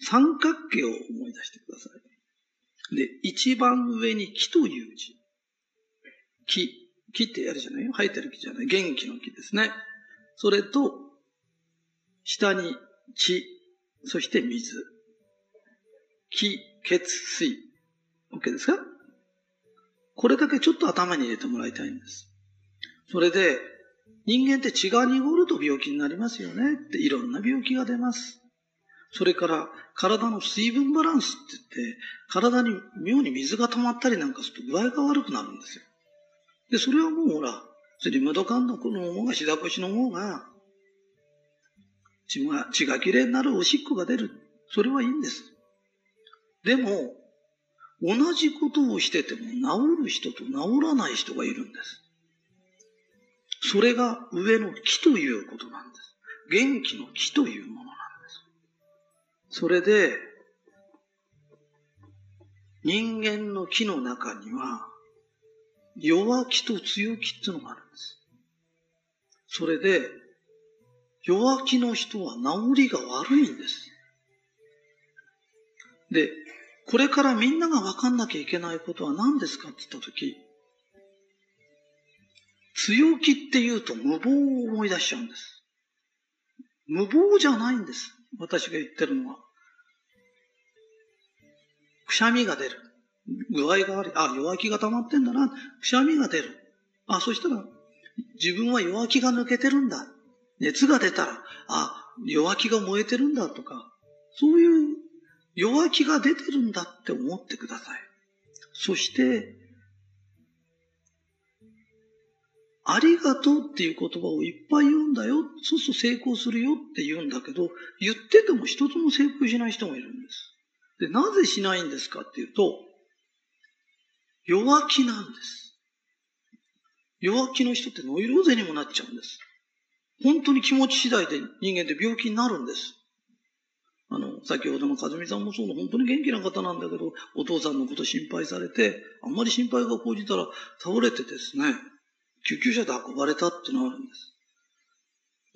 三角形を思い出してください。で、一番上に木という字。木。木ってやるじゃない？よ。生えてる木じゃない？元気の木ですね。それと、下に地、そして水。気、血、水。OK ですか？これだけちょっと頭に入れてもらいたいんです。それで、人間って血が濁ると病気になりますよねっていろんな病気が出ます。それから体の水分バランスって言って、体に妙に水が溜まったりなんかすると具合が悪くなるんですよ。で、それはもうほら、リムドカンのこの方が、シダコシの方が、血が、血がきれいになるおしっこが出る。それはいいんです。でも、同じことをしてても治る人と治らない人がいるんです。それが上の木ということなんです。元気の木というものなんです。それで、人間の木の中には、弱気と強気っていうのがあるんです。それで、弱気の人は治りが悪いんです。で、これからみんなが分かんなきゃいけないことは何ですかって言ったとき、強気って言うと無謀を思い出しちゃうんです。無謀じゃないんです。私が言ってるのは。くしゃみが出る。具合が悪い。あ、弱気が溜まってんだな。くしゃみが出る。あ、そしたら、自分は弱気が抜けてるんだ。熱が出たら、あ、弱気が燃えてるんだとか、そういう弱気が出てるんだって思ってください。そして、ありがとうっていう言葉をいっぱい言うんだよ。そうすると成功するよって言うんだけど、言ってても一つも成功しない人もいるんです。で、なぜしないんですかっていうと、弱気なんです。弱気の人ってノイローゼにもなっちゃうんです。本当に気持ち次第で人間って病気になるんです。あの、先ほどの和美さんもそうな、本当に元気な方なんだけど、お父さんのこと心配されて、あんまり心配が講じたら倒れてですね、救急車で運ばれたってのがあるんです。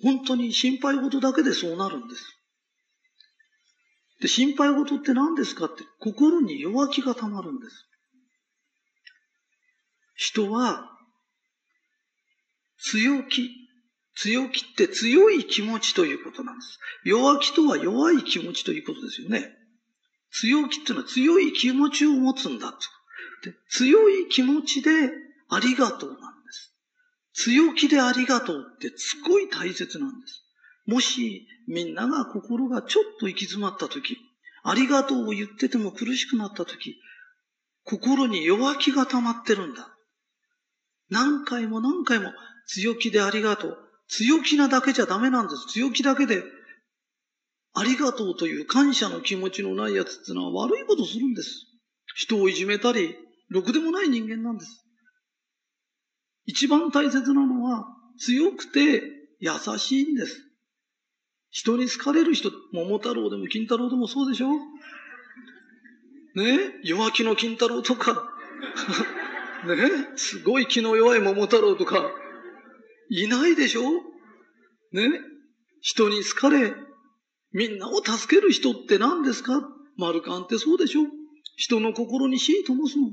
本当に心配事だけでそうなるんです。で、心配事って何ですかって、心に弱気がたまるんです。人は強気。強気って強い気持ちということなんです。弱気とは弱い気持ちということですよね。強気っていうのは強い気持ちを持つんだと。で強い気持ちでありがとうなんです。強気でありがとうってすごい大切なんです。もしみんなが心がちょっと行き詰まった時、ありがとうを言ってても苦しくなった時、心に弱気が溜まってるんだ。何回も何回も強気でありがとう。強気なだけじゃダメなんです。強気だけでありがとうという感謝の気持ちのないやつってのは悪いことするんです。人をいじめたり、ろくでもない人間なんです。一番大切なのは強くて優しいんです。人に好かれる人、桃太郎でも金太郎でもそうでしょ？ね？弱気の金太郎とか。ね？すごい気の弱い桃太郎とか、いないでしょ？ね？人に好かれ、みんなを助ける人って何ですか？マルカンってそうでしょ？人の心に火灯すの。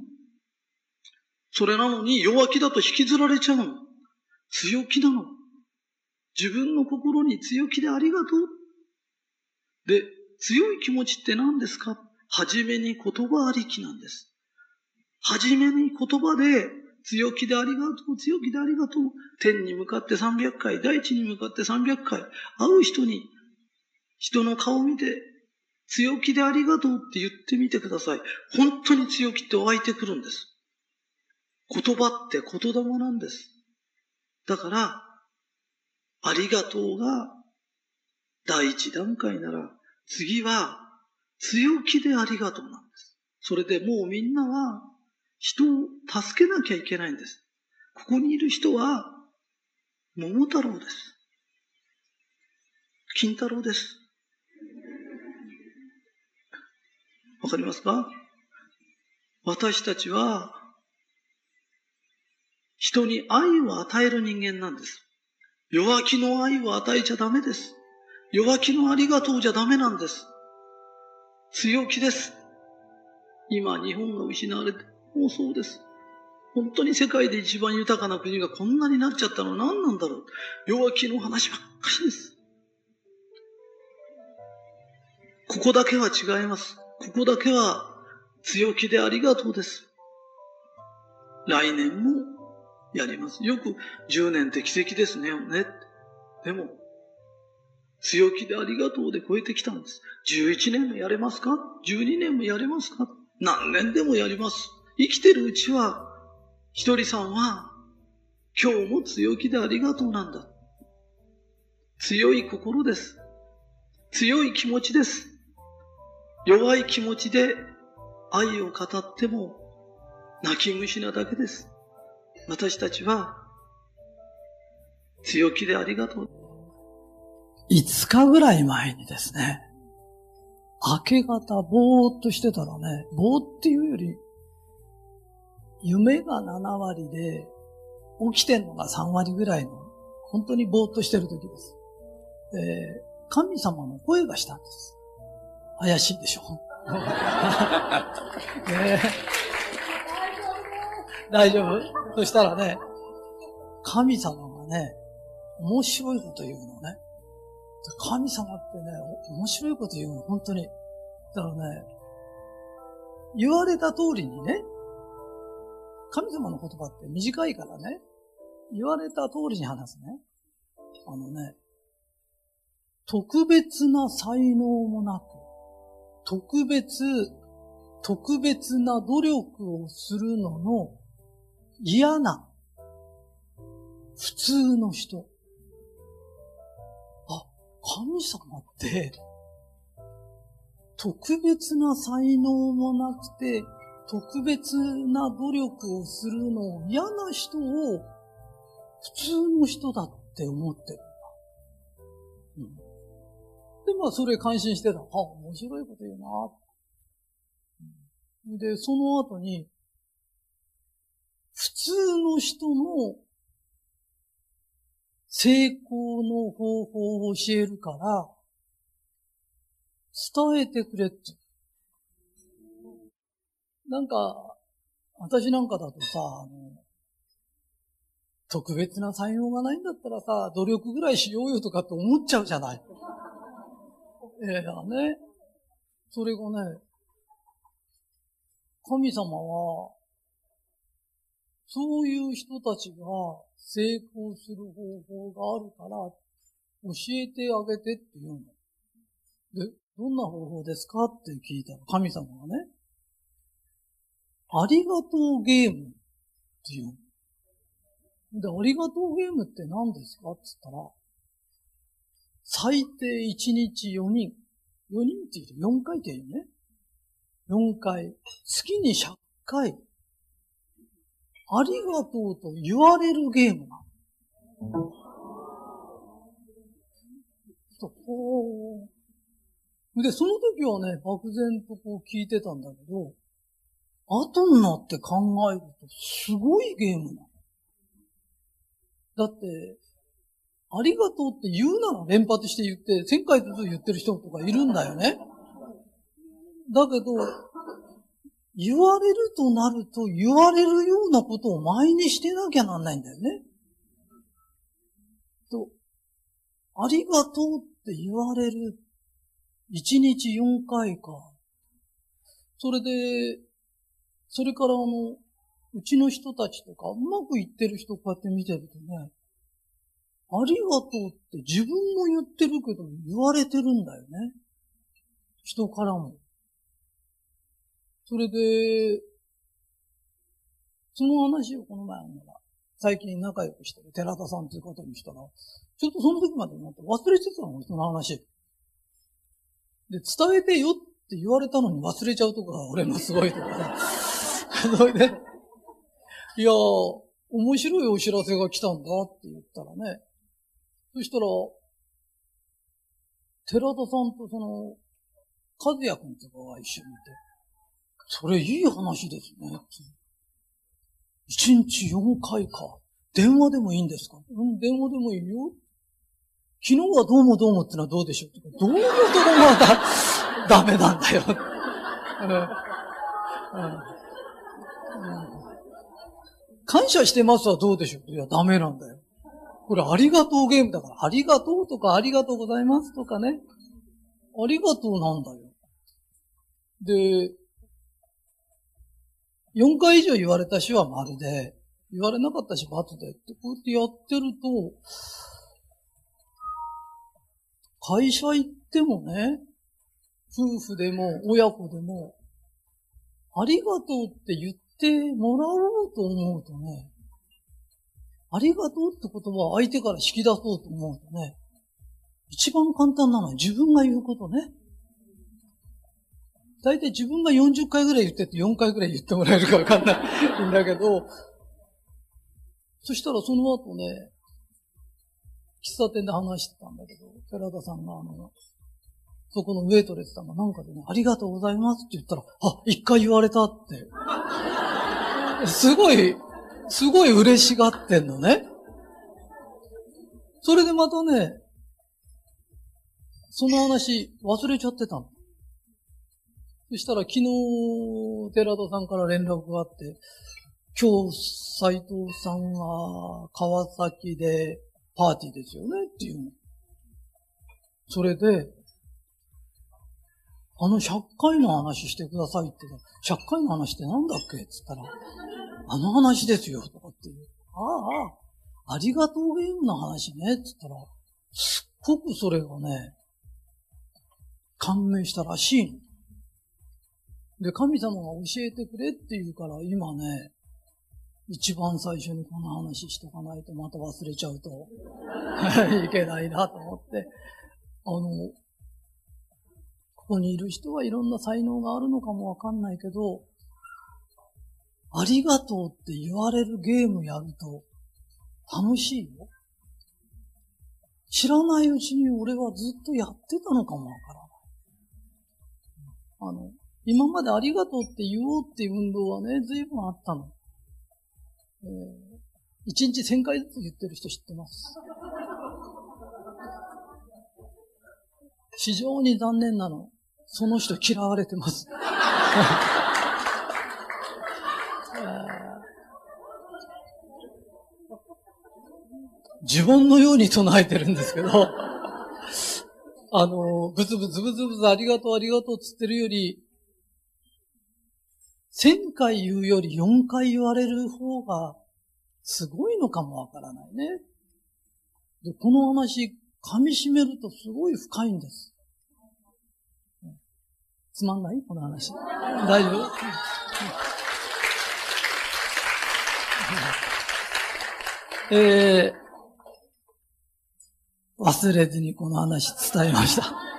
それなのに弱気だと引きずられちゃうの。強気なの。自分の心に強気でありがとう。で、強い気持ちって何ですか？はじめに言葉ありきなんです。はじめに言葉で、強気でありがとう、強気でありがとう。天に向かって300回、大地に向かって300回、会う人に、人の顔を見て、強気でありがとうって言ってみてください。本当に強気って湧いてくるんです。言葉って言霊なんです。だから、ありがとうが第一段階なら、次は強気でありがとうなんです。それでもうみんなは人を助けなきゃいけないんです。ここにいる人は、桃太郎です。金太郎です。わかりますか？私たちは、人に愛を与える人間なんです。弱気の愛を与えちゃダメです。弱気のありがとうじゃダメなんです。強気です。今、日本が失われて、もうそうです。本当に世界で一番豊かな国がこんなになっちゃったのは何なんだろう。弱気の話ばっかりです。ここだけは違います。ここだけは強気でありがとうです。来年もやります。よく10年って奇跡ですね。ねでも、強気でありがとうで超えてきたんです。11年もやれますか ?12 年もやれますか？何年でもやります。生きてるうちはひとりさんは、今日も強気でありがとうなんだ。強い心です。強い気持ちです。弱い気持ちで愛を語っても泣き虫なだけです。私たちは強気でありがとう。5日ぐらい前にですね、明け方ぼーっとしてたらね、ぼーっていうより夢が7割で、起きてんのが3割ぐらいの、本当にぼーっとしてる時です。えー、神様の声がしたんです。怪しいでしょね、大丈夫？そしたらね、神様がね、面白いこと言うのね。神様ってね、面白いこと言うの、本当に。だからね、言われた通りにね、神様の言葉って短いからね、言われた通りに話すね。あのね、特別な才能もなく、特別、特別な努力をするのの嫌な普通の人。あ、神様って、特別な才能もなくて、特別な努力をするのを嫌な人を普通の人だって思ってるんだ。うん。で、まあ、それ感心してた。あ、面白いこと言うな。で、その後に、普通の人の成功の方法を教えるから、伝えてくれって。なんか、私なんかだとさ、あの、特別な才能がないんだったらさ、努力ぐらいしようよとかって思っちゃうじゃない。ええだね。それがね、神様は、そういう人たちが成功する方法があるから、教えてあげてって言うの。で、どんな方法ですかって聞いたら、神様がね、ありがとうゲームっていう。で、ありがとうゲームって何ですかって言ったら、最低1日4人。4人って言うと4回って言うね。4回。月に100回。ありがとうと言われるゲームなの。で、その時はね、漠然とこう聞いてたんだけど、後になって考えると、すごいゲームなの。だって、ありがとうって言うなら連発して言って、1000回ずつ言ってる人とかいるんだよね。だけど、言われるとなると、言われるようなことを前にしてなきゃなんないんだよね。と、ありがとうって言われる。1日4回か。それで、それからあの、うちの人たちとか、うまくいってる人こうやって見てるとね、ありがとうって自分も言ってるけど言われてるんだよね。人からも。それで、その話をこの前、最近仲良くしてる寺田さんという方にしたら、ちょっとその時まで思って忘れてたの、その話。で、伝えてよって言われたのに忘れちゃうとか、俺のすごいとかね。それで、いやー、面白いお知らせが来たんだって言ったらね、そしたら、寺田さんとその、和也くんとかが一緒にいて、それいい話ですね。一日4回か。電話でもいいんですか？うん、電話でもいいよ。昨日はどうもどうもってのはどうでしょうとか、どうもどうもだ。ダメなんだよ。感謝してますはどうでしょう？いや、ダメなんだよ。これありがとうゲームだから、ありがとうとかありがとうございますとかね。ありがとうなんだよ。で、4回以上言われた詩は丸で、言われなかったし罰でって、こうやってやってると、会社行ってもね、夫婦でも親子でも、ありがとうって言ってもらおうと思うとね、ありがとうって言葉を相手から引き出そうと思うとね、一番簡単なのは自分が言うことね。大体自分が40回ぐらい言ってて4回ぐらい言ってもらえるかわかんない んだけど、そしたらその後ね、喫茶店で話してたんだけど、寺田さんがあの、そこのウェイトレスさんがなんかでね、ありがとうございますって言ったら、あ、一回言われたって。すごい、すごい嬉しがってんのね。それでまたね、その話忘れちゃってたの。そしたら昨日、寺田さんから連絡があって、今日、斎藤さんは川崎でパーティーですよねっていうの。それで、あの100回の話してくださいって言ったら、100回の話ってなんだっけ？って言ったら、あの話ですよとかっていう。ああ、ありがとうゲームの話ねって言ったら、すっごくそれがね、感銘したらしいの。で、神様が教えてくれって言うから、今ね、一番最初にこの話しとかないとまた忘れちゃうと いけないなと思って、あの、ここにいる人はいろんな才能があるのかもわかんないけど、ありがとうって言われるゲームやると楽しいよ。知らないうちに俺はずっとやってたのかもわからない。あの、今までありがとうって言おうっていう運動はね、随分あったの。えー、一日千回ずつ言ってる人知ってます。非常に残念なの。その人嫌われてます。呪文のように唱えてるんですけど、あの、ブツブツブツブツありがとうありがとうつってるより、千回言うより4回言われる方がすごいのかもわからないね。で、この話、噛み締めるとすごい深いんです。つまんない？この話。大丈夫？えー、忘れずにこの話伝えました。